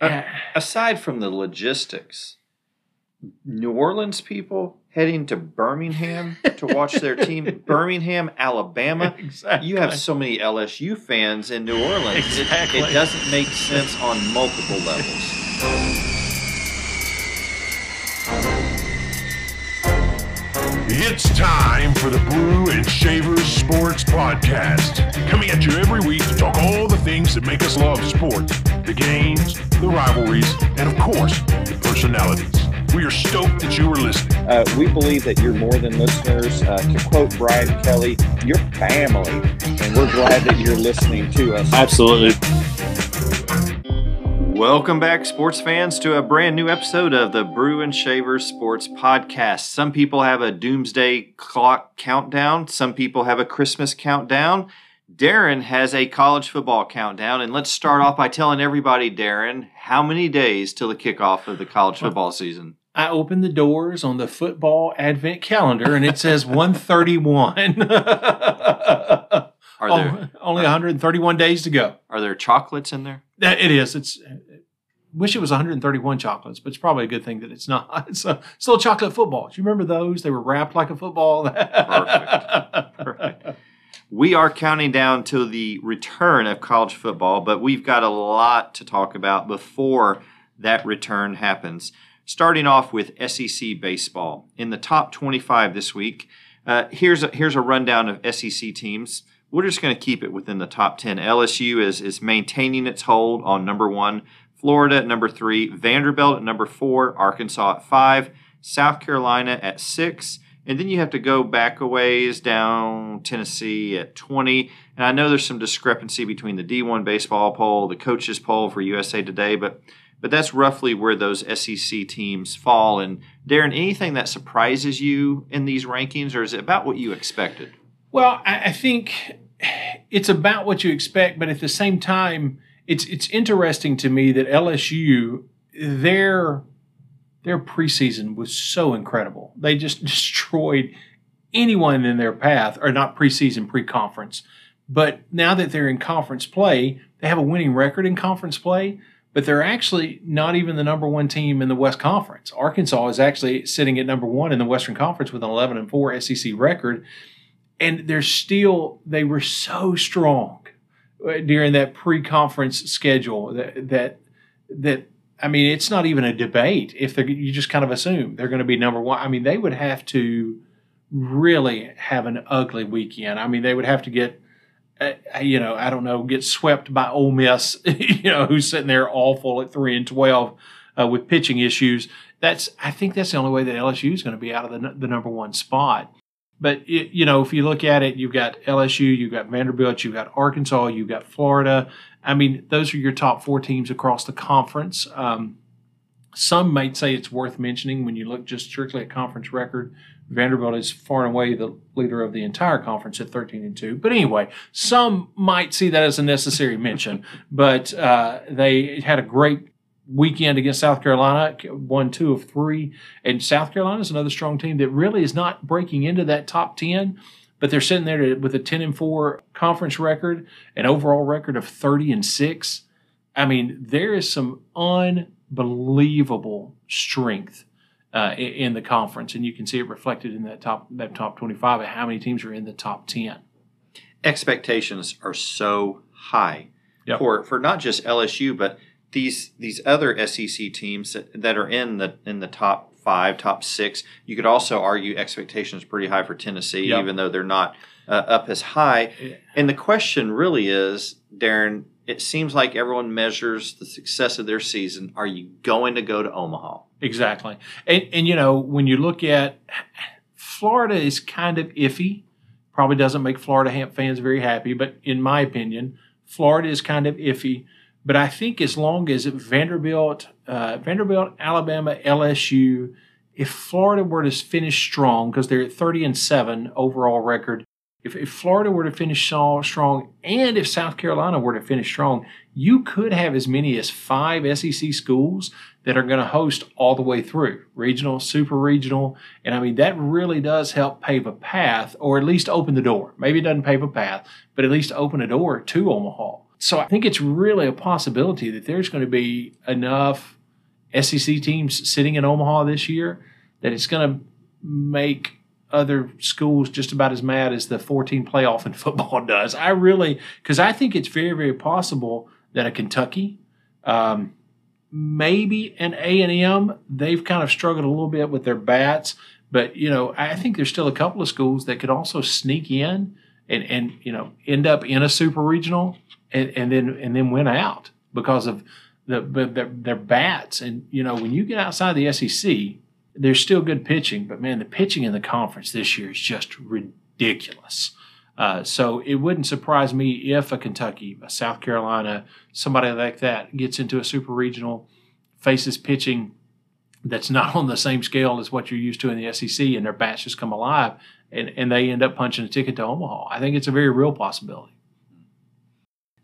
Uh, aside from the logistics, New Orleans people heading to Birmingham to watch their team, Birmingham, Alabama. Exactly. You have so many LSU fans in New Orleans. It- Exactly. It, doesn't make sense on multiple levels. It's time for the Brew and Shavers Sports Podcast. Coming at you every week to talk all the things that make us love sports the games, the rivalries, and of course, the personalities. We are stoked that you are listening. Uh, we believe that you're more than listeners. Uh, to quote Brian Kelly, you're family, and we're glad that you're listening to us. Absolutely. Welcome back, sports fans, to a brand new episode of the Brew and Shaver Sports Podcast. Some people have a doomsday clock countdown, some people have a Christmas countdown. Darren has a college football countdown, and let's start off by telling everybody, Darren, how many days till the kickoff of the college football season? I opened the doors on the football advent calendar and it says 131. Are there only 131 days to go. are there chocolates in there? It is. It's. Wish it was 131 chocolates, but it's probably a good thing that it's not. It's, a, little chocolate footballs. You remember those? They were wrapped like a football. Perfect. Perfect. We are counting down to the return of college football, but we've got a lot to talk about before that return happens. Starting off with SEC baseball. In the top 25 this week, uh, here's, a, here's a rundown of SEC teams. We're just going to keep it within the top 10. LSU is, is maintaining its hold on number one, Florida at number three, Vanderbilt at number four, Arkansas at five, South Carolina at six, and then you have to go back a ways down Tennessee at 20. And I know there's some discrepancy between the D1 baseball poll, the coaches poll for USA Today, but but that's roughly where those SEC teams fall. And Darren, anything that surprises you in these rankings, or is it about what you expected? Well, I, I think it's about what you expect, but at the same time, it's it's interesting to me that LSU their their preseason was so incredible. They just destroyed anyone in their path, or not preseason, pre-conference. But now that they're in conference play, they have a winning record in conference play. But they're actually not even the number one team in the West Conference. Arkansas is actually sitting at number one in the Western Conference with an 11 and 4 SEC record and they're still they were so strong during that pre-conference schedule that that that I mean it's not even a debate if they you just kind of assume they're going to be number one. I mean they would have to really have an ugly weekend. I mean they would have to get uh, you know I don't know get swept by Ole Miss you know who's sitting there awful at three and twelve uh, with pitching issues. That's I think that's the only way that LSU is going to be out of the the number one spot. But it, you know, if you look at it, you've got LSU, you've got Vanderbilt, you've got Arkansas, you've got Florida. I mean, those are your top four teams across the conference. Um, some might say it's worth mentioning when you look just strictly at conference record. Vanderbilt is far and away the leader of the entire conference at 13 and 2. But anyway, some might see that as a necessary mention. But uh, they had a great weekend against South Carolina, won two of three. And South Carolina is another strong team that really is not breaking into that top 10, but they're sitting there to, with a 10 and 4 conference record, an overall record of 30 and 6. I mean, there is some unbelievable strength uh, in, the conference, and you can see it reflected in that top that top 25 of how many teams are in the top 10. Expectations are so high Yep. for for not just LSU, but these these other SEC teams that, that are in the in the top five, top six. You could also argue expectations pretty high for Tennessee, Yep. even though they're not uh, up as high. And the question really is, Darren. It seems like everyone measures the success of their season. Are you going to go to Omaha? Exactly. And, and you know, when you look at Florida is kind of iffy. Probably doesn't make Florida Ham fans very happy, but in my opinion, Florida is kind of iffy. But I think as long as Vanderbilt, uh, Vanderbilt, Alabama, LSU, if Florida were to finish strong, because they're at 30 and 7 overall record, if, if Florida were to finish strong and if South Carolina were to finish strong, you could have as many as five SEC schools that are going to host all the way through regional, super regional. And I mean, that really does help pave a path or at least open the door. Maybe it doesn't pave a path, but at least open a door to Omaha. So I think it's really a possibility that there's going to be enough SEC teams sitting in Omaha this year that it's going to make other schools just about as mad as the 14 playoff in football does. I really, because I think it's very, very possible that a Kentucky, um, maybe an A and M, they've kind of struggled a little bit with their bats, but you know, I think there's still a couple of schools that could also sneak in and and you know end up in a super regional and, and then and then win out because of the, the their, their bats. And you know, when you get outside the SEC, there's still good pitching, but man, the pitching in the conference this year is just ridiculous. Uh, so it wouldn't surprise me if a Kentucky, a South Carolina, somebody like that gets into a super regional, faces pitching that's not on the same scale as what you're used to in the SEC, and their bats just come alive, and, and they end up punching a ticket to Omaha. I think it's a very real possibility.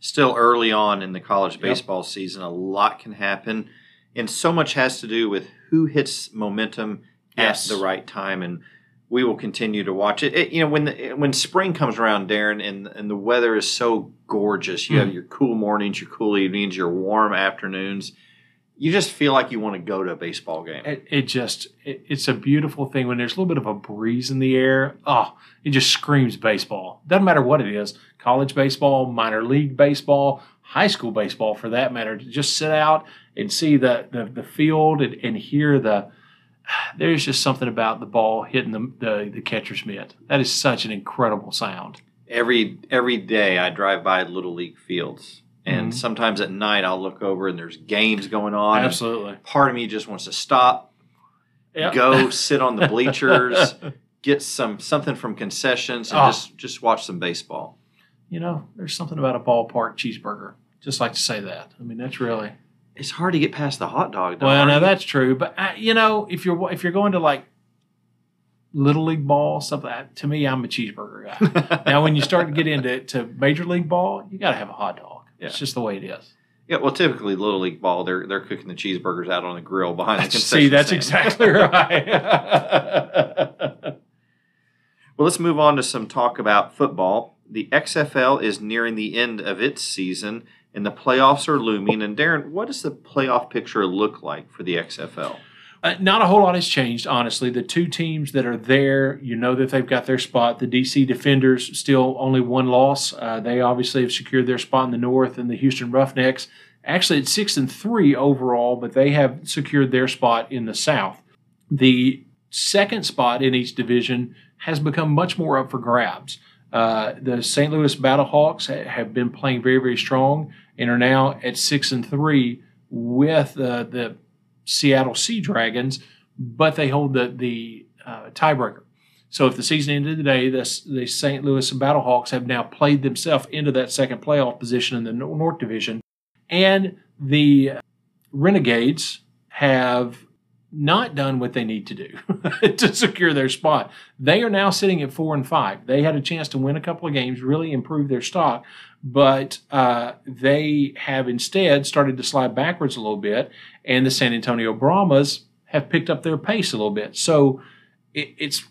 Still early on in the college baseball season, a lot can happen, and so much has to do with who hits momentum Yes. at the right time, and we will continue to watch it. it you know, when the, when spring comes around, Darren, and and the weather is so gorgeous, you Mm. have your cool mornings, your cool evenings, your warm afternoons. You just feel like you want to go to a baseball game. It, it just it, it's a beautiful thing when there's a little bit of a breeze in the air. Oh, it just screams baseball. Doesn't matter what it is, college baseball, minor league baseball, high school baseball for that matter. To just sit out and see the the, the field and, and hear the there's just something about the ball hitting the, the the catcher's mitt. That is such an incredible sound. every every day I drive by little league fields, and Mhm. sometimes at night I'll look over and there's games going on. Absolutely. part of me just wants to stop, Yep. go sit on the bleachers, get some something from concessions, and Oh. just just watch some baseball. you know, there's something about a ballpark cheeseburger. Just like to say that. I mean, that's really It's hard to get past the hot dog. Though, Well, now that's true, but uh, you know, if you're if you're going to like little league ball, something. to me, I'm a cheeseburger guy. now, when you start to get into to major league ball, you got to have a hot dog. It's just the way it is. yeah, well, typically little league ball, they're they're cooking the cheeseburgers out on the grill behind the concession See, that's stand. exactly right. Well, let's move on to some talk about football. The XFL is nearing the end of its season, and the playoffs are looming. And Darren, what does the playoff picture look like for the XFL? Uh, not a whole lot has changed, honestly. The two teams that are there, you know that they've got their spot. The DC Defenders still only one loss. Uh, they obviously have secured their spot in the North, and the Houston Roughnecks actually at six and three overall, but they have secured their spot in the South. The second spot in each division has become much more up for grabs. Uh, the St. Louis Battlehawks ha- have been playing very, very strong and are now at six and three with uh, the Seattle Sea Dragons, but they hold the the uh, tiebreaker. So if the season ended today, the, the St. Louis Battlehawks have now played themselves into that second playoff position in the North Division, and the Renegades have not done what they need to do to secure their spot. They are now sitting at four and five. They had a chance to win a couple of games, really improve their stock, but uh, they have instead started to slide backwards a little bit, and the San Antonio Brahmas have picked up their pace a little bit. So it, it's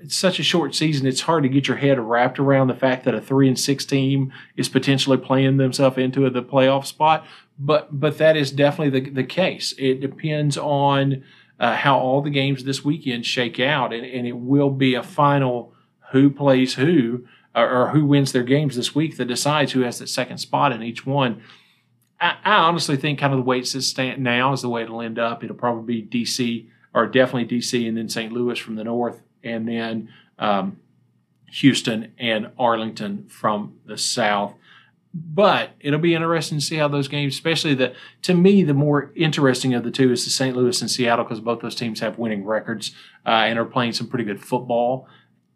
it's such a short season. It's hard to get your head wrapped around the fact that a three and six team is potentially playing themselves into the playoff spot. But but that is definitely the, the case. It depends on uh, how all the games this weekend shake out, and, and it will be a final who plays who or, or who wins their games this week that decides who has that second spot in each one. I, I honestly think kind of the way it's stand now is the way it'll end up. It'll probably be DC or definitely DC and then St. Louis from the north, and then um, Houston and Arlington from the south. But it'll be interesting to see how those games, especially the to me the more interesting of the two is the St. Louis and Seattle because both those teams have winning records uh, and are playing some pretty good football.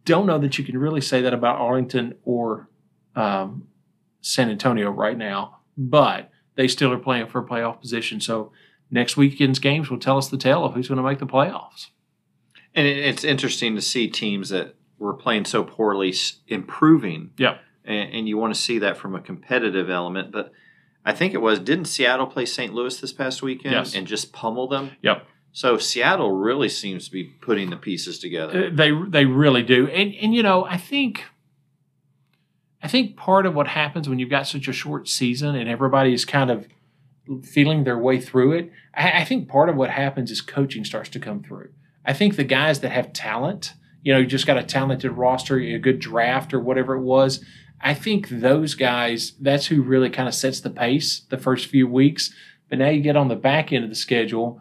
Don't know that you can really say that about Arlington or um, San Antonio right now, but they still are playing for a playoff position. So next weekend's games will tell us the tale of who's going to make the playoffs. And it's interesting to see teams that were playing so poorly improving. Yeah. And, and you want to see that from a competitive element. But I think it was, didn't Seattle play St. Louis this past weekend Yes. and just pummel them? Yep. So Seattle really seems to be putting the pieces together. Uh, They they really do, and and you know I think I think part of what happens when you've got such a short season and everybody is kind of feeling their way through it, I, I think part of what happens is coaching starts to come through. I think the guys that have talent, you know, you just got a talented roster, a good draft or whatever it was. I think those guys, that's who really kind of sets the pace the first few weeks. But now you get on the back end of the schedule,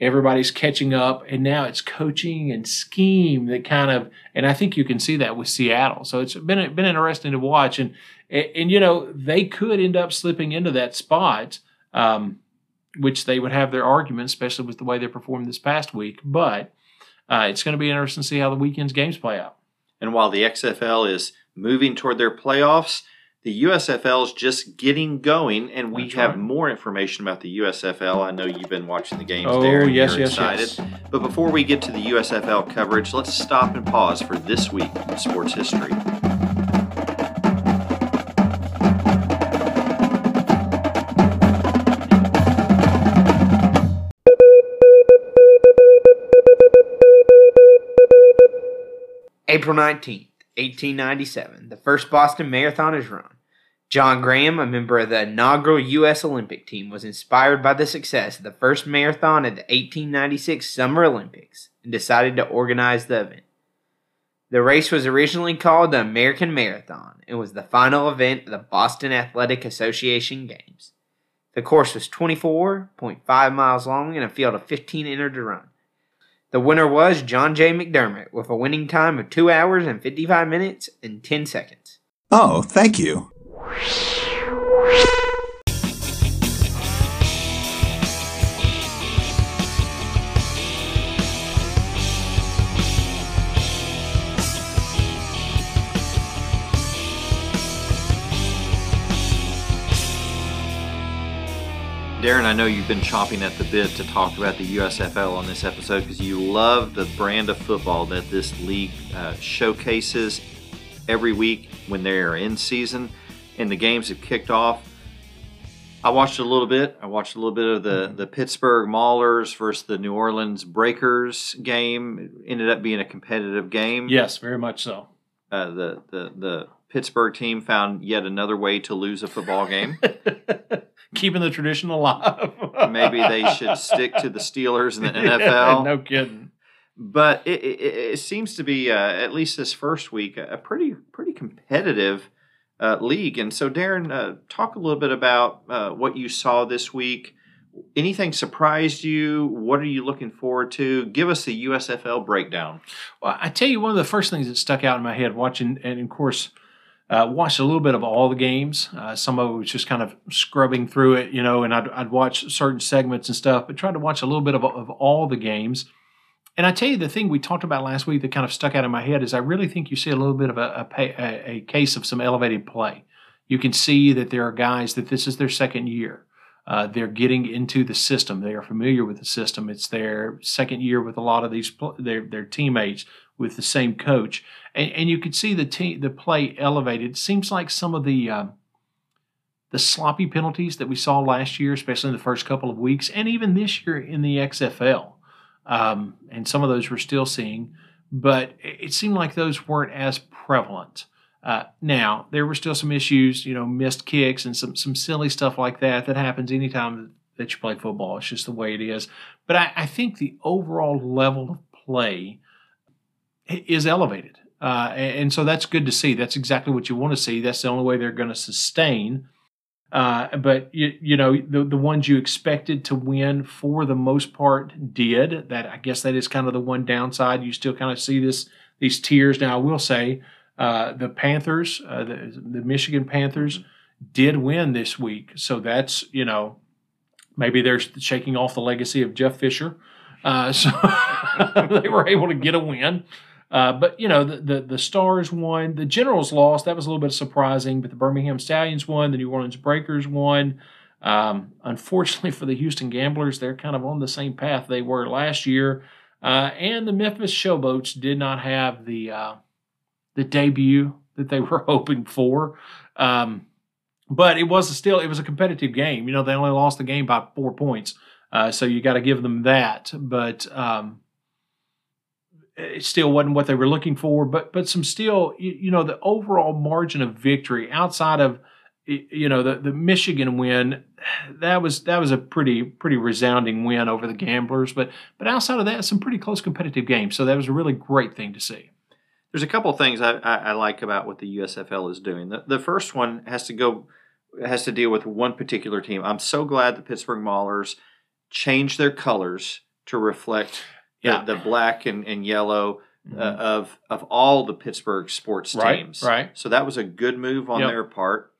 everybody's catching up, and now it's coaching and scheme that kind of, and I think you can see that with Seattle. So it's been been interesting to watch, and and, and you know they could end up slipping into that spot, um, which they would have their arguments, especially with the way they performed this past week. But uh, it's going to be interesting to see how the weekend's games play out. And while the XFL is moving toward their playoffs, the USFL is just getting going, and we That's have right. more information about the USFL. I know you've been watching the games Oh, there. And yes, you're yes, excited. yes. But before we get to the USFL coverage, let's stop and pause for this week in sports history. April 19th, 1897, the first Boston Marathon is run. John Graham, a member of the inaugural U.S. Olympic team, was inspired by the success of the first marathon at the 1896 Summer Olympics and decided to organize the event. The race was originally called the American Marathon and was the final event of the Boston Athletic Association Games. The course was 24.5 miles long and a field of 15 entered to run. The winner was John J. McDermott with a winning time of 2 hours and 55 minutes and 10 seconds. Oh, thank you. Darren, I know you've been chomping at the bit to talk about the USFL on this episode because you love the brand of football that this league uh, showcases every week when they are in season and the games have kicked off. I watched a little bit. I watched a little bit of the, the Pittsburgh Maulers versus the New Orleans Breakers game. It ended up being a competitive game. Yes, very much so. Uh, the, the, the Pittsburgh team found yet another way to lose a football game. Keeping the tradition alive. Maybe they should stick to the Steelers in the NFL. no kidding. But it, it, it seems to be uh, at least this first week a pretty pretty competitive uh, league. And so, Darren, uh, talk a little bit about uh, what you saw this week. Anything surprised you? What are you looking forward to? Give us the USFL breakdown. Well, I tell you, one of the first things that stuck out in my head watching, and of course, uh, watched a little bit of all the games. Uh, some of it was just kind of scrubbing through it, you know, and I'd, I'd watch certain segments and stuff, but tried to watch a little bit of, of all the games. And I tell you, the thing we talked about last week that kind of stuck out in my head is I really think you see a little bit of a, a, pay, a, a case of some elevated play. You can see that there are guys that this is their second year. Uh, they're getting into the system. They are familiar with the system. It's their second year with a lot of these their their teammates with the same coach, and, and you could see the team the play elevated. It seems like some of the uh, the sloppy penalties that we saw last year, especially in the first couple of weeks, and even this year in the XFL, um, and some of those we're still seeing, but it seemed like those weren't as prevalent. Uh, now there were still some issues, you know, missed kicks and some some silly stuff like that that happens anytime that you play football. It's just the way it is. But I, I think the overall level of play is elevated, uh, and, so that's good to see. That's exactly what you want to see. That's the only way they're going to sustain. Uh, but you, you know the the ones you expected to win for the most part did. That I guess that is kind of the one downside. You still kind of see this these tiers. Now I will say uh, the Panthers, uh, the, the Michigan Panthers, did win this week. So that's you know maybe they're shaking off the legacy of Jeff Fisher. Uh, so they were able to get a win. Uh, but you know the, the the Stars won, the Generals lost. That was a little bit surprising. But the Birmingham Stallions won, the New Orleans Breakers won. Um, unfortunately for the Houston Gamblers, they're kind of on the same path they were last year. Uh, and the Memphis Showboats did not have the uh, the debut that they were hoping for. Um, but it was still it was a competitive game. You know they only lost the game by four points, uh, so you got to give them that. But um, it still wasn't what they were looking for, but but some still, you, you know, the overall margin of victory outside of you know the the Michigan win that was that was a pretty pretty resounding win over the Gamblers but but outside of that some pretty close competitive games so that was a really great thing to see. There's a couple of things I, I, like about what the USFL is doing. The, the first one has to go has to deal with one particular team. I'm so glad the Pittsburgh Maulers changed their colors to reflect yeah. the, the black and, and yellow uh, mm-hmm. uh, of of all the Pittsburgh sports teams right, right so that was a good move on yep. their part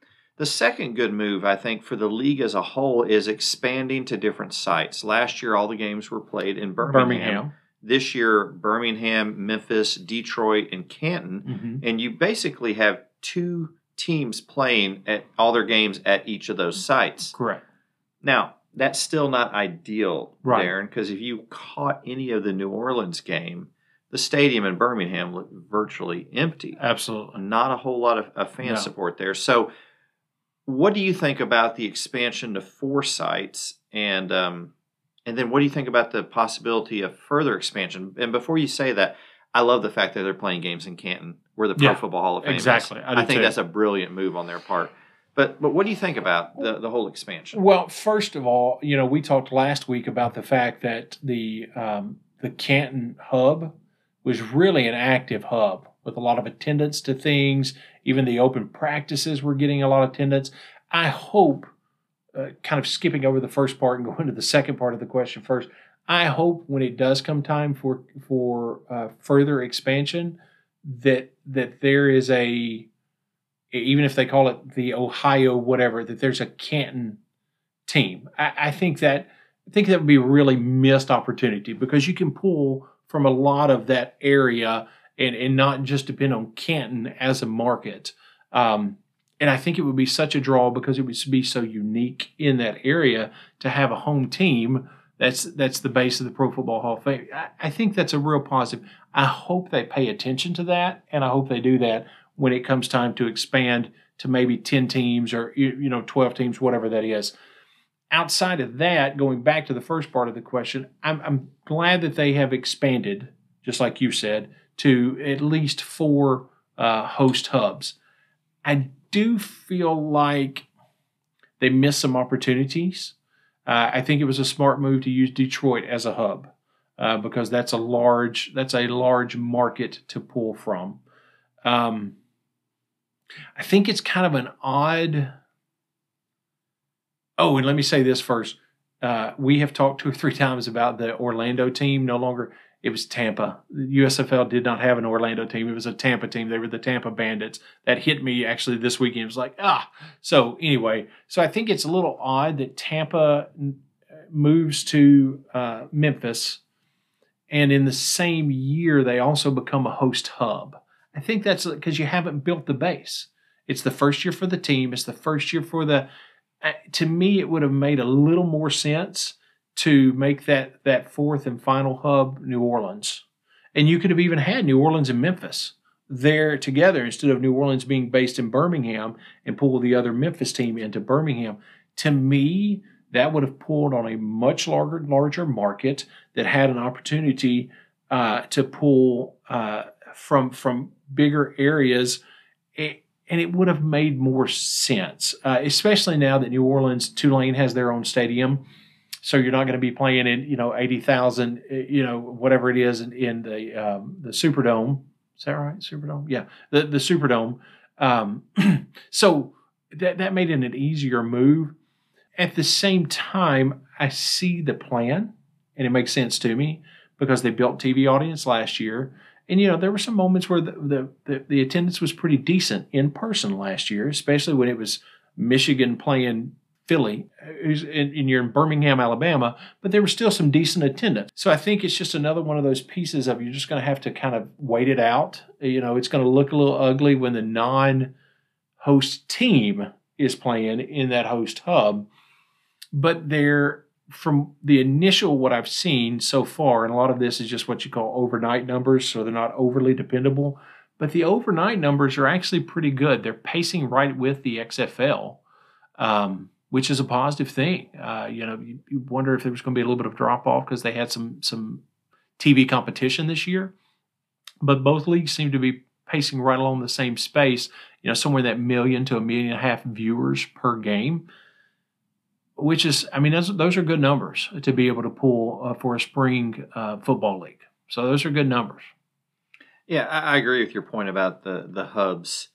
the second good move, I think, for the league as a whole is expanding to different sites. Last year, all the games were played in Birmingham. Birmingham. This year, Birmingham, Memphis, Detroit, and Canton. Mm-hmm. And you basically have two teams playing at all their games at each of those sites. Correct. Now, that's still not ideal, right. Darren, because if you caught any of the New Orleans game, the stadium in Birmingham looked virtually empty. Absolutely. Not a whole lot of, of fan No. support there. So, what do you think about the expansion to four sites, and um, and then what do you think about the possibility of further expansion? And before you say that, I love the fact that they're playing games in Canton, where the Pro Yeah, Football Hall of Fame. is. exactly. I do think too. that's a brilliant move on their part. But but what do you think about the the whole expansion? Well, first of all, you know, we talked last week about the fact that the um, the Canton hub was really an active hub with a lot of attendance to things. Even the open practices were getting a lot of attendance. I hope, uh, kind of skipping over the first part and going to the second part of the question first. I hope when it does come time for for uh, further expansion, that that there is a even if they call it the Ohio whatever, that there's a Canton team. I, I think that I think that would be a really missed opportunity because you can pull from a lot of that area and, and not just depend on Canton as a market. Um, and I think it would be such a draw because it would be so unique in that area to have a home team that's that's the base of the Pro Football Hall of Fame. I, I think that's a real positive. I hope they pay attention to that, and I hope they do that when it comes time to expand to maybe ten teams or you know twelve teams, whatever that is. Outside of that, going back to the first part of the question, I'm, I'm glad that they have expanded, just like you said, to at least four uh, host hubs. I do feel like they missed some opportunities. Uh, I think it was a smart move to use Detroit as a hub uh, because that's a large that's a large market to pull from. Um, I think it's kind of an odd. Oh, and let me say this first. Uh, we have talked two or three times about the Orlando team no longer it was Tampa. The USFL did not have an Orlando team. It was a Tampa team. They were the Tampa Bandits. That hit me actually this weekend. It was like, ah. So anyway, so I think it's a little odd that Tampa moves to uh, Memphis, and in the same year they also become a host hub. I think that's because you haven't built the base. It's the first year for the team. It's the first year for the. Uh, to me, it would have made a little more sense to make that that fourth and final hub New Orleans. And you could have even had New Orleans and Memphis there together instead of New Orleans being based in Birmingham and pull the other Memphis team into Birmingham. To me, that would have pulled on a much larger larger market that had an opportunity uh, to pull uh, from from bigger areas. and it would have made more sense, uh, especially now that New Orleans Tulane has their own stadium so you're not going to be playing in you know eighty thousand, you know whatever it is in, in the um, the Superdome. Is that right? Superdome, yeah, the the Superdome. Um, so that that made it an easier move. At the same time, I see the plan, and it makes sense to me because they built TV audience last year. And you know there were some moments where the, the, the, the attendance was pretty decent in person last year, especially when it was Michigan playing Philly, and you're in Birmingham, Alabama, but there was still some decent attendance. So I think it's just another one of those pieces of you're just going to have to kind of wait it out. You know, it's going to look a little ugly when the non-host team is playing in that host hub, but they're from the initial what I've seen so far, and a lot of this is just what you call overnight numbers, so they're not overly dependable. But the overnight numbers are actually pretty good. They're pacing right with the XFL. Um, which is a positive thing. Uh, you know, you, you, wonder if there was going to be a little bit of drop off because they had some some TV competition this year. but both leagues seem to be pacing right along the same space. You know, somewhere that million to a million and a half viewers per game, which is, I mean, those, those are good numbers to be able to pull uh, for a spring uh, football league. So those are good numbers. Yeah, I, I agree with your point about the the hubs.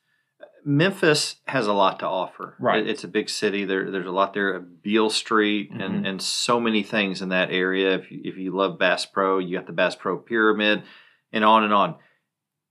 Memphis has a lot to offer. Right. It- it's a big city. There, there's a lot there. Beale Street and, Mhm. and so many things in that area. If you, if you love Bass Pro, you got the Bass Pro Pyramid, and on and on.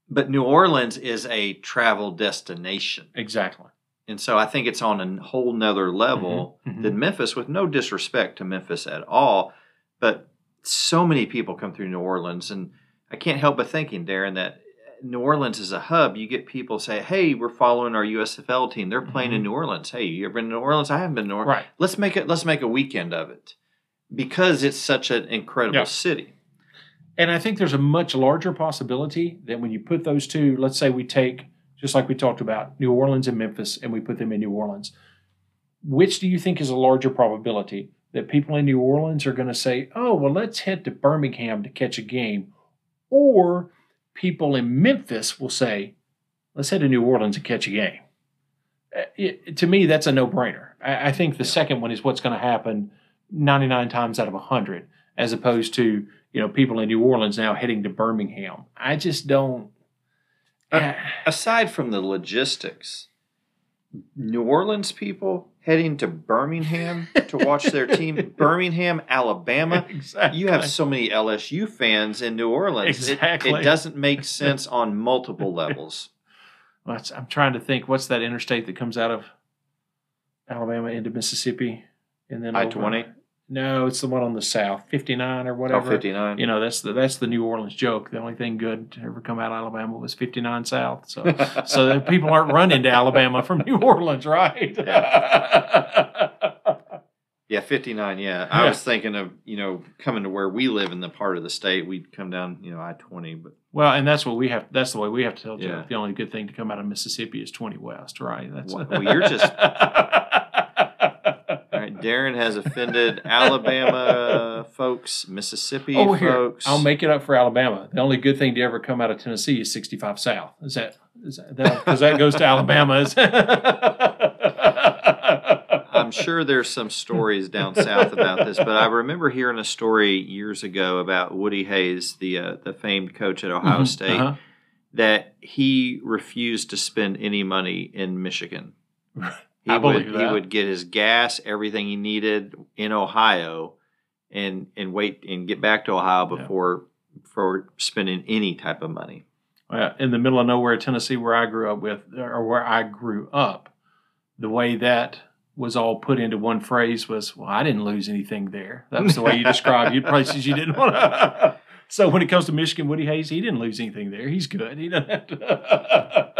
But New Orleans is a travel destination, Exactly. And so I think it's on a whole nother level Mhm, mhm. than Memphis. With no disrespect to Memphis at all, but so many people come through New Orleans, and I can't help but thinking, Darren, that New Orleans is a hub. You get people say, "Hey, we're following our USFL team. They're playing in Mhm. New Orleans. Hey, you ever been to New Orleans? I haven't been to New Orleans. Right. Let's make it. Let's make a weekend of it because it's such an incredible city. And I think there's a much larger possibility that when you put those two, let's say we take, just like we talked about, New Orleans and Memphis, and we put them in New Orleans, which do you think is a larger probability that people in New Orleans are going to say, oh, well, let's head to Birmingham to catch a game? Or people in Memphis will say, let's head to New Orleans and catch a game. Uh, it- to me, that's a no brainer. I, I think the second one is what's going to happen 99 times out of 100, as opposed to you know, people in New Orleans now heading to Birmingham. I just don't. Aside from the logistics, New Orleans people heading to Birmingham to watch their team, Birmingham, Alabama. exactly. You have so many LSU fans in New Orleans. It- Exactly. It, doesn't make sense on multiple levels. Well, I'm trying to think. What's that interstate that comes out of Alabama into Mississippi, and then I twenty. No, it's the one on the south, 59 or Oh, whatever. 59. You know, that's the that's the New Orleans joke. The only thing good to ever come out of Alabama was 59 South. So so that people aren't running to Alabama from New Orleans, right? Yeah, yeah, 59. Yeah. I Yeah. was thinking of, you know, coming to where we live in the part of the state, we'd come down, you know, I 20. But Well, and that's what we have. That's the way we have to tell. Yeah. Joe. The only good thing to come out of Mississippi is twenty West, right? That's Well, well, you're just- Darren has offended Alabama folks, Mississippi oh, here folks. I'll make it up for Alabama. The only good thing to ever come out of Tennessee is sixty-five South. Is that is that because that goes to Alabama? I'm sure there's some stories down south about this, but I remember hearing a story years ago about Woody Hayes, the uh, the famed coach at Ohio Mhm, State, uh-huh. that he refused to spend any money in Michigan. He I would he would get his gas, everything he needed in Ohio, and and wait and get back to Ohio Yeah. before for spending any type of money. Uh, in the middle of nowhere, Tennessee, where I grew up with, or where I grew up, the way that was all put into one phrase was, "Well, I didn't lose anything there." That was the way you described you places you didn't want to. so when it comes to Michigan, Woody Hayes, he didn't lose anything there. He's good. He doesn't have to.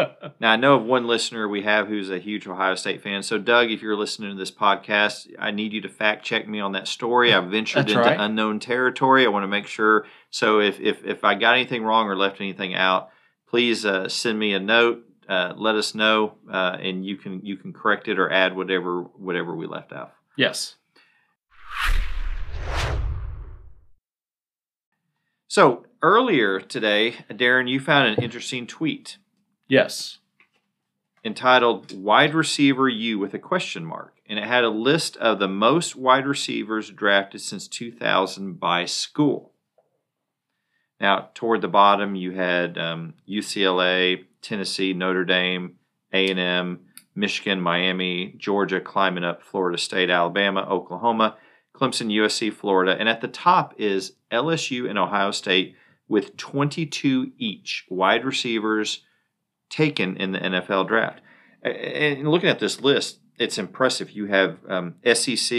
Now I know of one listener we have who's a huge Ohio State fan. So Doug, if you're listening to this podcast, I need you to fact check me on that story. I've ventured into right. unknown territory. I want to make sure. So if if if I got anything wrong or left anything out, please uh, send me a note. Uh, let us know, uh, and you can you can correct it or add whatever whatever we left out. yes. So earlier today, Darren, you found an interesting tweet Yes. Entitled Wide Receiver U with a question mark. And it had a list of the most wide receivers drafted since 2000 by school. Now, toward the bottom, you had um, UCLA, Tennessee, Notre Dame, A&M, Michigan, Miami, Georgia, climbing up Florida State, Alabama, Oklahoma, Clemson, USC, Florida. And at the top is LSU and Ohio State with 22 each wide receivers taken in the NFL draft. And looking at this list, it's impressive. You have um, SEC,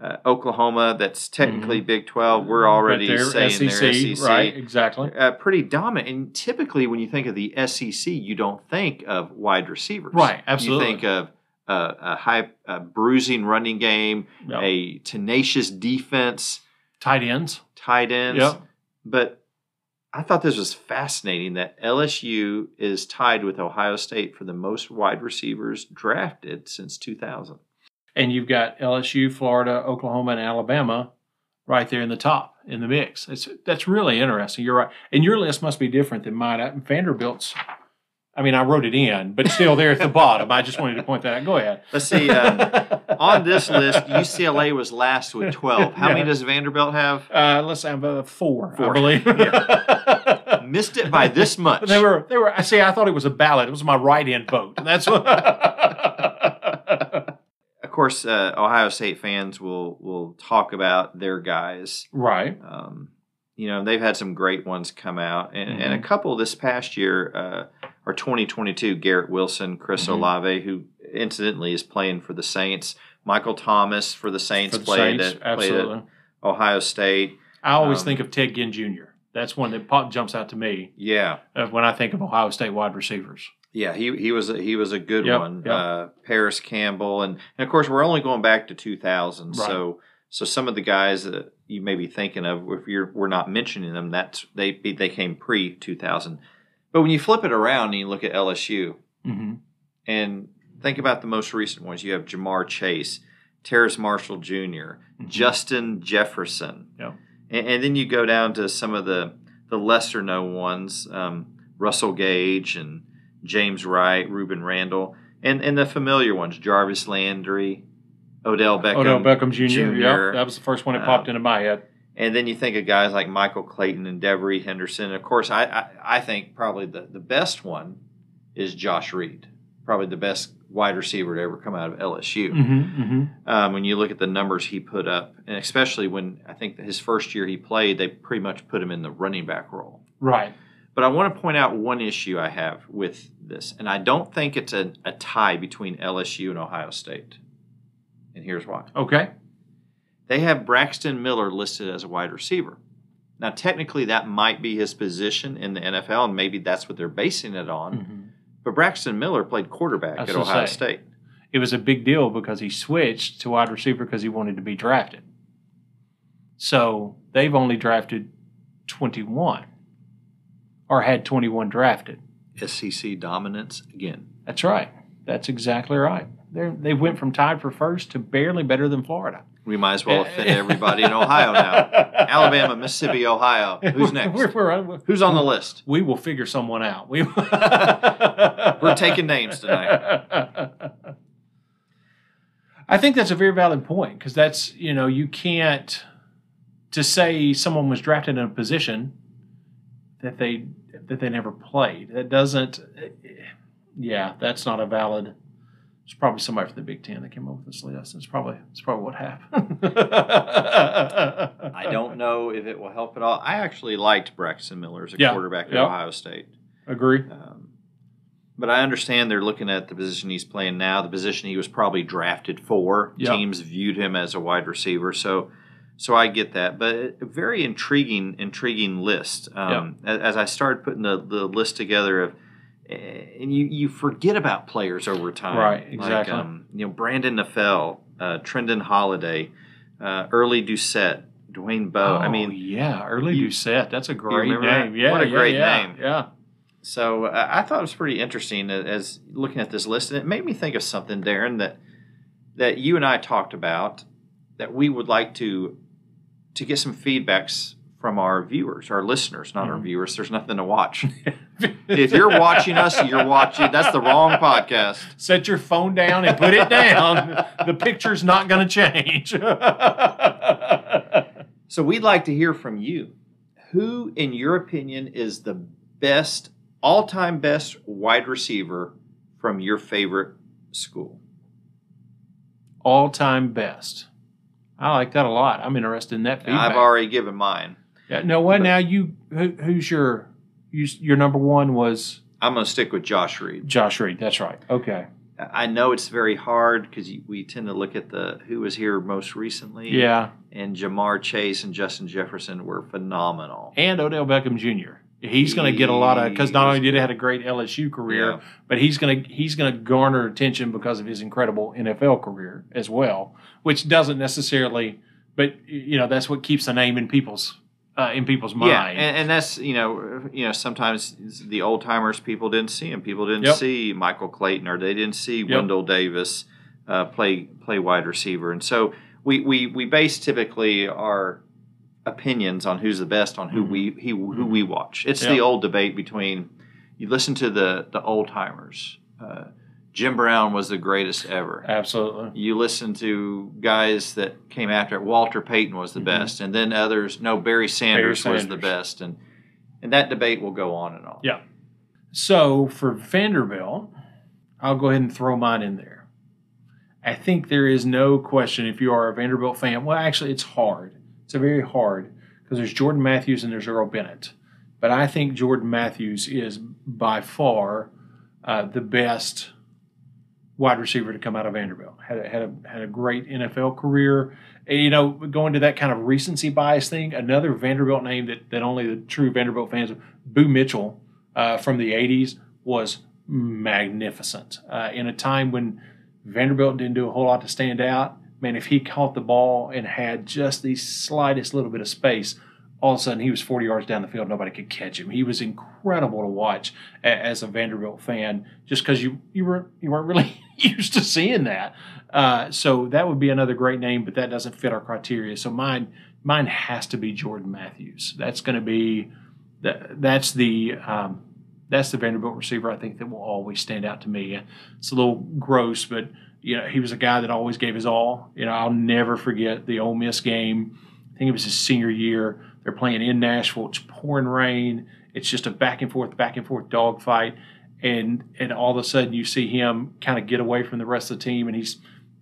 uh, Oklahoma, that's technically Big 12. We're already saying they're SEC. right? Exactly. Uh, pretty dominant. And typically, when you think of the SEC, you don't think of wide receivers. Right, absolutely. You think of uh, a high uh, bruising running game, Yep. a tenacious defense, Tight ends. tight ends. Yep. But I thought this was fascinating that LSU is tied with Ohio State for the most wide receivers drafted since 2000. And you've got LSU, Florida, Oklahoma, and Alabama right there in the top in the mix. It's that's really interesting. You're right, and your list must be different than mine. Vanderbilt's. I mean, I wrote it in, but still there at the bottom. I just wanted to point that out. Go ahead. Let's see. Um, on this list, UCLA was last with 12. How many does Vanderbilt have? Uh, let's have uh, four, I Four. believe. Missed it by this much. they were they were. I see. I thought it was a ballot. It was my right in vote. And that's what. Of course, uh, Ohio State fans will will talk about their guys. right. Um, you know, they've had some great ones come out, and, and Mm-hmm. a couple this past year are 2022. Garrett Wilson, Chris Mhm. Olave, who incidentally is playing for the Saints. Michael Thomas for the Saints For the played, Saints, at, played at Ohio State. I always Um, think of Ted Ginn Jr. That's one that pop jumps out to me Yeah, when I think of Ohio State wide receivers. Yeah, he he was a, he was a good Yep, one. yep. Uh, Parris Campbell, and, and of course we're only going back to 2000. So so some of the guys that you may be thinking of, if you're we're not mentioning them, that's they they came pre 2000. But when you flip it around and you look at LSU Mm-hmm. and think about the most recent ones, you have Ja'Marr Chase, Terrace Marshall junior Justin Jefferson, Yep. and, and then you go down to some of the the lesser known ones, um, Russell Gage and James Wright, Rueben Randle, and and the familiar ones, Jarvis Landry, Odell Beckham, Odell Beckham Jr. Jr. Yep, that was the first one that Uh, popped into my head. And then you think of guys like Michael Clayton and Devery Henderson. Of course, I, I, I think probably the, the best one is Josh Reed, probably the best wide receiver to ever come out of LSU. Mm-hmm, mm-hmm. Um, when you look at the numbers he put up, and especially when I think his first year he played, they pretty much put him in the running back role. Right. But I want to point out one issue I have with this, and I don't think it's a, a tie between LSU and Ohio State. And here's why Okay. They have Braxton Miller listed as a wide receiver. Now, technically, that might be his position in the NFL, and maybe that's what they're basing it on. Mhm. But Braxton Miller played quarterback at Ohio say. State. It was a big deal because he switched to wide receiver because he wanted to be drafted. So they've only drafted 21 or had 21 drafted. SEC dominance again. That's right. That's exactly right. They're, they went from tied for first to barely better than Florida. We might as well offend everybody in Ohio now. Alabama, Mississippi, Ohio. Who's next? We're, we're, Who's on the list? we will figure someone out. We, We're taking names tonight. I think that's a very valid point because that's you know you can't to say someone was drafted in a position that they that they never played. That doesn't. Eh, yeah, that's not a valid. It's probably somebody from the Big Ten that came up with this list. It's probably it's probably what happened. I don't know if it will help at all. I actually liked Braxton Miller as a Yeah, quarterback at yeah. Ohio State. agree. Um, but I understand they're looking at the position he's playing now, the position he was probably drafted for. Yeah. Teams viewed him as a wide receiver, so so I get that. But a very intriguing, intriguing list. Um, a- As I started putting the, the list together of, and you, you forget about players over time, Right, exactly. Like, um, you know, Brandon LaFell, uh, Trindon Holliday, uh, Early Doucet, Dwayne Bowe. I Oh, mean, yeah, early you- Doucet. That's a great remember that? name. Yeah, What a yeah, great yeah, name. Yeah. So uh, I thought it was pretty interesting as, as looking at this list, and it made me think of something, Darren, that that you and I talked about that we would like to to get some feedbacks from our viewers, our listeners, not our Mhm. viewers. There's nothing to watch. if you're watching us, you're watching. That's the wrong podcast. Set your phone down and put it down. the picture's not going to change. So we'd like to hear from you. Who, in your opinion, is the best, all-time best wide receiver from your favorite school? All time best. I like that a lot. I'm interested in that feedback. I've already given mine. Yeah, no, what now? You who, who's your you, your number one was I'm going to stick with Josh Reed. Josh Reed. That's right. Okay. I know it's very hard because we tend to look at the who was here most recently. Yeah, And Ja'Marr Chase and Justin Jefferson were phenomenal. and Odell Beckham Jr. He's going to get a lot of because not only did he have a great LSU career, Yeah. but he's going to he's going to garner attention because of his incredible NFL career as well, which doesn't necessarily, but you know that's what keeps the name in people's uh, in people's mind. Yeah, and, and that's you know you know sometimes the old timers people didn't see him. People didn't Yep. see Michael Clayton or they didn't see Wendell Davis uh, play play wide receiver, and so we we we base typically our opinions on who's the best on who we he, who we watch. It's Mm-hmm. The old debate between you listen to the the old timers. Uh, Jim Brown was the greatest ever. Absolutely. You listen to guys that came after it. Walter Payton was the best, and then others. No, Barry Sanders, was the best, and and that debate will go on and on. Yeah. So for Vanderbilt, I'll go ahead and throw mine in there. I think there is no question if you are a Vanderbilt fan. Well, actually, it's hard. It's a very hard because there's Jordan Matthews and there's Earl Bennett. But I think Jordan Matthews is by far uh, the best wide receiver to come out of Vanderbilt. Had a, had a, had a great NFL career. And, you know, going to that kind of recency bias thing, another Vanderbilt name that, that only the true Vanderbilt fans, of, Boo Mitchell uh, from the 80s, was magnificent. Uh, in a time when Vanderbilt didn't do a whole lot to stand out, man, if he caught the ball and had just the slightest little bit of space, all of a sudden he was 40 yards down the field. Nobody could catch him. He was incredible to watch as a Vanderbilt fan, just because you you were you weren't really used to seeing that. Uh, so that would be another great name, but that doesn't fit our criteria. So mine mine has to be Jordan Matthews. That's going to be that that's the um, that's the Vanderbilt receiver I think that will always stand out to me. It's a little gross, but you know he was a guy that always gave his all. You know I'll never forget the Ole Miss game. I think it was his senior year. They're playing in Nashville. It's pouring rain. It's just a back and forth, back and forth dogfight, and and all of a sudden you see him kind of get away from the rest of the team, and he's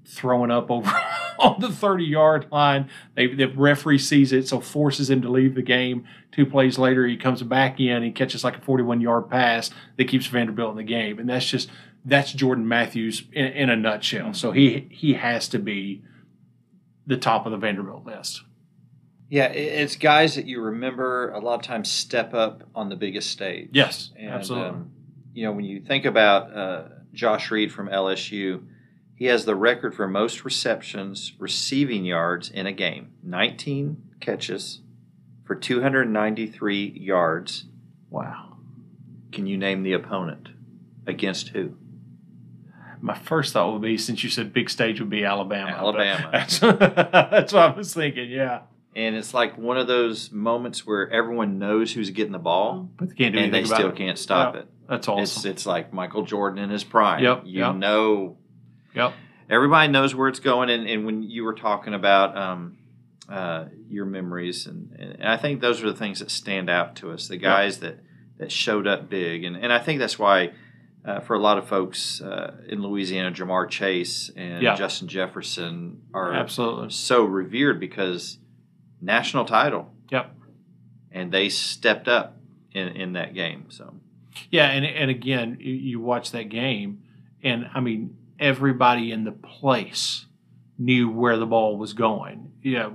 throwing up over on the 30 yard line. They, the referee sees it, so forces him to leave the game. Two plays later, he comes back in. He catches like a 41 yard pass that keeps Vanderbilt in the game, and that's just that's Jordan Matthews in, in a nutshell. So he he has to be the top of the Vanderbilt list. Yeah, it's guys that you remember a lot of times step up on the biggest stage. Yes, And, absolutely. um, you know, when you think about uh, Josh Reed from LSU, he has the record for most receptions, receiving yards in a game 19 catches for 293 yards. wow. Can you name the opponent? Against who? My first thought would be since you said big stage would be Alabama. Alabama. That's, that's what I was thinking. Yeah, And it's like one of those moments where everyone knows who's getting the ball, but they can't do and they anything about still it. can't stop Yeah. it. That's It's awesome. it's like Michael Jordan in his prime. Yep, You yep. know yep. everybody knows where it's going and, and when you were talking about um, uh, your memories and, and i think those are the things that stand out to us the guys that, that showed up big and, and i think that's why uh, for a lot of folks uh, in louisiana Ja'Marr Chase and Yeah. justin jefferson are Absolutely. so revered because national title Yep. and they stepped up in, in that game so Yeah, and and again, you, watch that game, and I mean, everybody in the place knew where the ball was going. Yeah,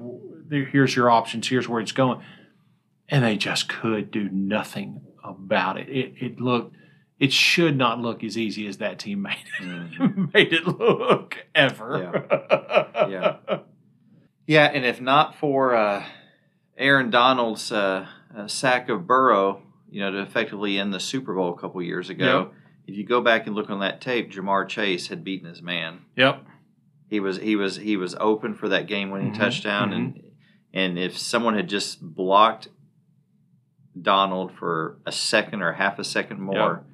here's your options. Here's where it's going, and they just could do nothing about it. It it looked. It should not look as easy as that team made it, mhm. made it look ever. Yeah. Yeah, and if not for uh, Aaron Donald's uh, uh, sack of Burrow, you know, to effectively end the Super Bowl a couple years ago, if you go back and look on that tape, Ja'Marr Chase had beaten his man. Yep. He was he was he was open for that game-winning Mhm, touchdown, and and if someone had just blocked Donald for a second or half a second more,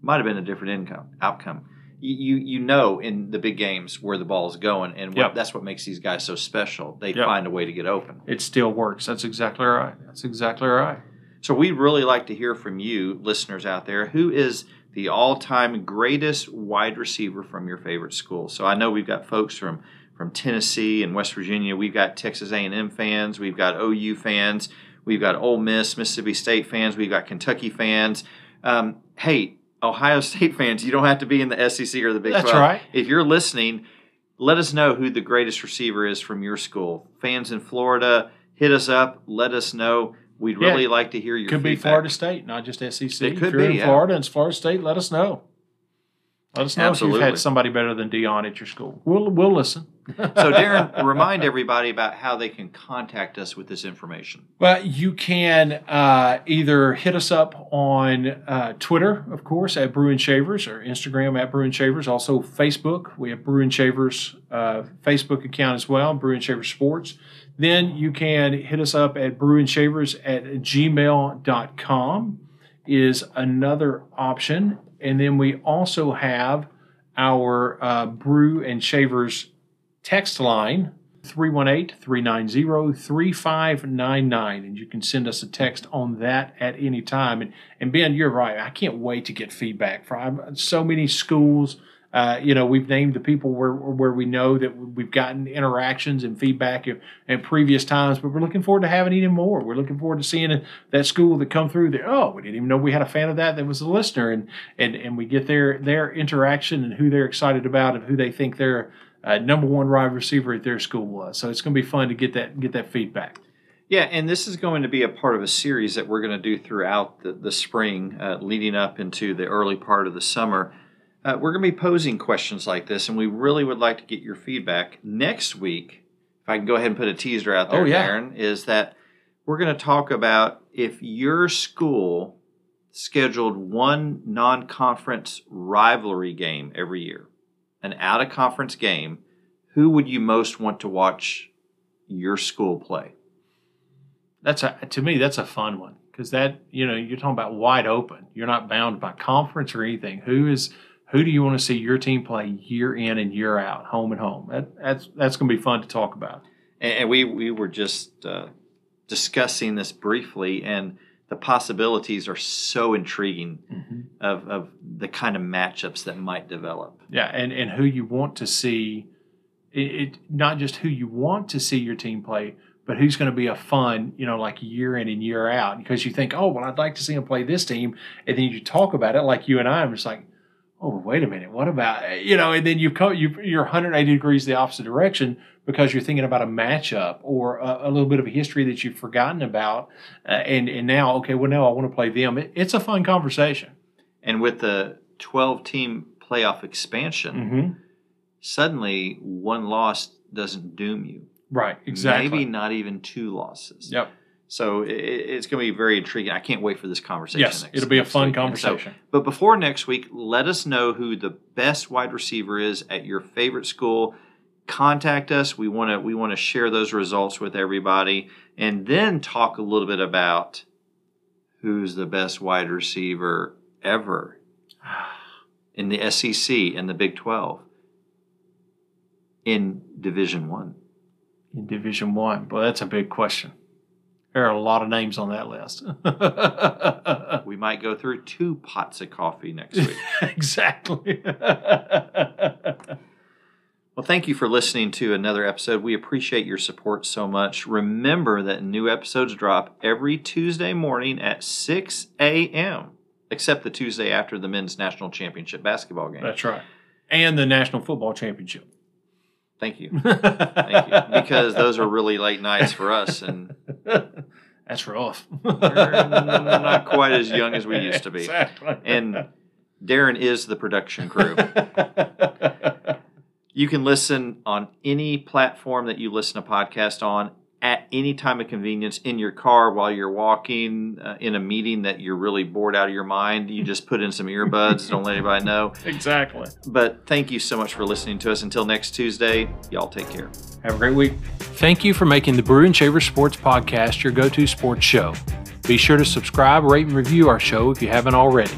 might have been a different income outcome. You, you you know in the big games where the ball's going, and what, Yep. that's what makes these guys so special. They Yep. find a way to get open. It still works. That's exactly right. That's exactly right. So we'd really like to hear from you, listeners out there. Who is the all-time greatest wide receiver from your favorite school? So I know we've got folks from from Tennessee and West Virginia. We've got Texas A&M fans. We've got OU fans. We've got Ole Miss, Mississippi State fans. We've got Kentucky fans. Um, hey, Ohio State fans, you don't have to be in the SEC or the Big That's 12. right. If you're listening, let us know who the greatest receiver is from your school. Fans in Florida, hit us up. Let us know. We'd Yeah. really like to hear your Could be. Florida State, not just SEC. It could if you're be, in yeah. Florida and it's Florida State, let us know. Let us know if Absolutely. you've had somebody better than Deion at your school. We'll we'll listen. So, Darren, remind everybody about how they can contact us with this information. Well, you can uh, either hit us up on uh, Twitter, of course, at Brew and Shavers, or Instagram at Brew and Shavers. Also, Facebook. We have Brew and Shavers uh, Facebook account as well, Brew and Shavers Sports. Then you can hit us up at brewandshavers at gmail.com is another option. And then we also have our uh, Brew and Shavers text line 318-390-3599 and you can send us a text on that at any time. And and ben you're right. I can't wait to get feedback from so many schools uh, you know we've named the people where where we know that we've gotten interactions and feedback in previous times but we're looking forward to having even more we're looking forward to seeing that school that come through there oh we didn't even know we had a fan of that that was a listener and and and we get their their interaction and who they're excited about and who they think they're uh, number one wide receiver at their school was. So it's going to be fun to get that get that feedback. Yeah, and this is going to be a part of a series that we're going to do throughout the, the spring, uh, leading up into the early part of the summer. Uh, we're going to be posing questions like this, and we really would like to get your feedback. Next week, if I can go ahead and put a teaser out there, Oh, yeah. Darren, is that we're going to talk about if your school scheduled one non conference rivalry game every year, an out of conference game, who would you most want to watch your school play? That's a to me that's a fun one because that you know you're talking about wide open. You're not bound by conference or anything. Who is who do you want to see your team play year in and year out, home and home? That, that's that's going to be fun to talk about. And, and we we were just uh, discussing this briefly, and the possibilities are so intriguing of, of the kind of matchups that might develop. Yeah, and and who you want to see, it, it not just who you want to see your team play, but who's going to be a fun, you know, like year in and year out. Because you think, oh, well, I'd like to see him play this team, and then you talk about it like you and I. I'm just like, oh, wait a minute, what about you know? And then you've come, you you're 180 degrees the opposite direction because you're thinking about a matchup or a, a little bit of a history that you've forgotten about, uh, and and now okay, well now I want to play them. It, it's a fun conversation. And with the 12 team playoff expansion, Mm-hmm. suddenly one loss doesn't doom you. Right, exactly. Maybe not even two losses. Yep. So it, it's going to be very intriguing. I can't wait for this conversation. Yes, next- it'll be a fun week. And so- conversation. but before next week, let us know who the best wide receiver is at your favorite school. Contact us. We want to we want to share those results with everybody, and then talk a little bit about who's the best wide receiver ever in the SEC and the Big Twelve in Division One. in Division One? Well, that's a big question. There are a lot of names on that list. We might go through two pots of coffee next week. exactly. Well, thank you for listening to another episode. We appreciate your support so much. Remember that new episodes drop every Tuesday morning at 6 a.m., except the Tuesday after the men's national championship basketball game. that's right. And the National Football Championship. Thank you. Thank you. Because those are really late nights for us, and That's rough. we're not quite as young as we used to be. Exactly. And Darren is the production crew. You can listen on any platform that you listen to podcast on any time of convenience in your car while you're walking uh, in a meeting that you're really bored out of your mind. You just put in some earbuds, don't let anybody know. exactly. But thank you so much for listening to us. Until next Tuesday, y'all take care. Have a great week. Thank you for making the Brew and Shaver Sports Podcast your go to sports show. Be sure to subscribe, rate, and review our show if you haven't already.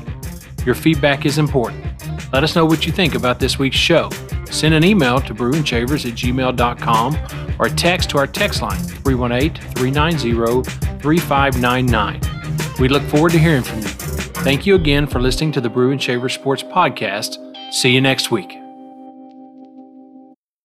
Your feedback is important. Let us know what you think about this week's show. Send an email to brewandshavers at gmail.com or text to our text line 318 390 3599. We look forward to hearing from you. Thank you again for listening to the Brew and Shaver Sports Podcast. See you next week.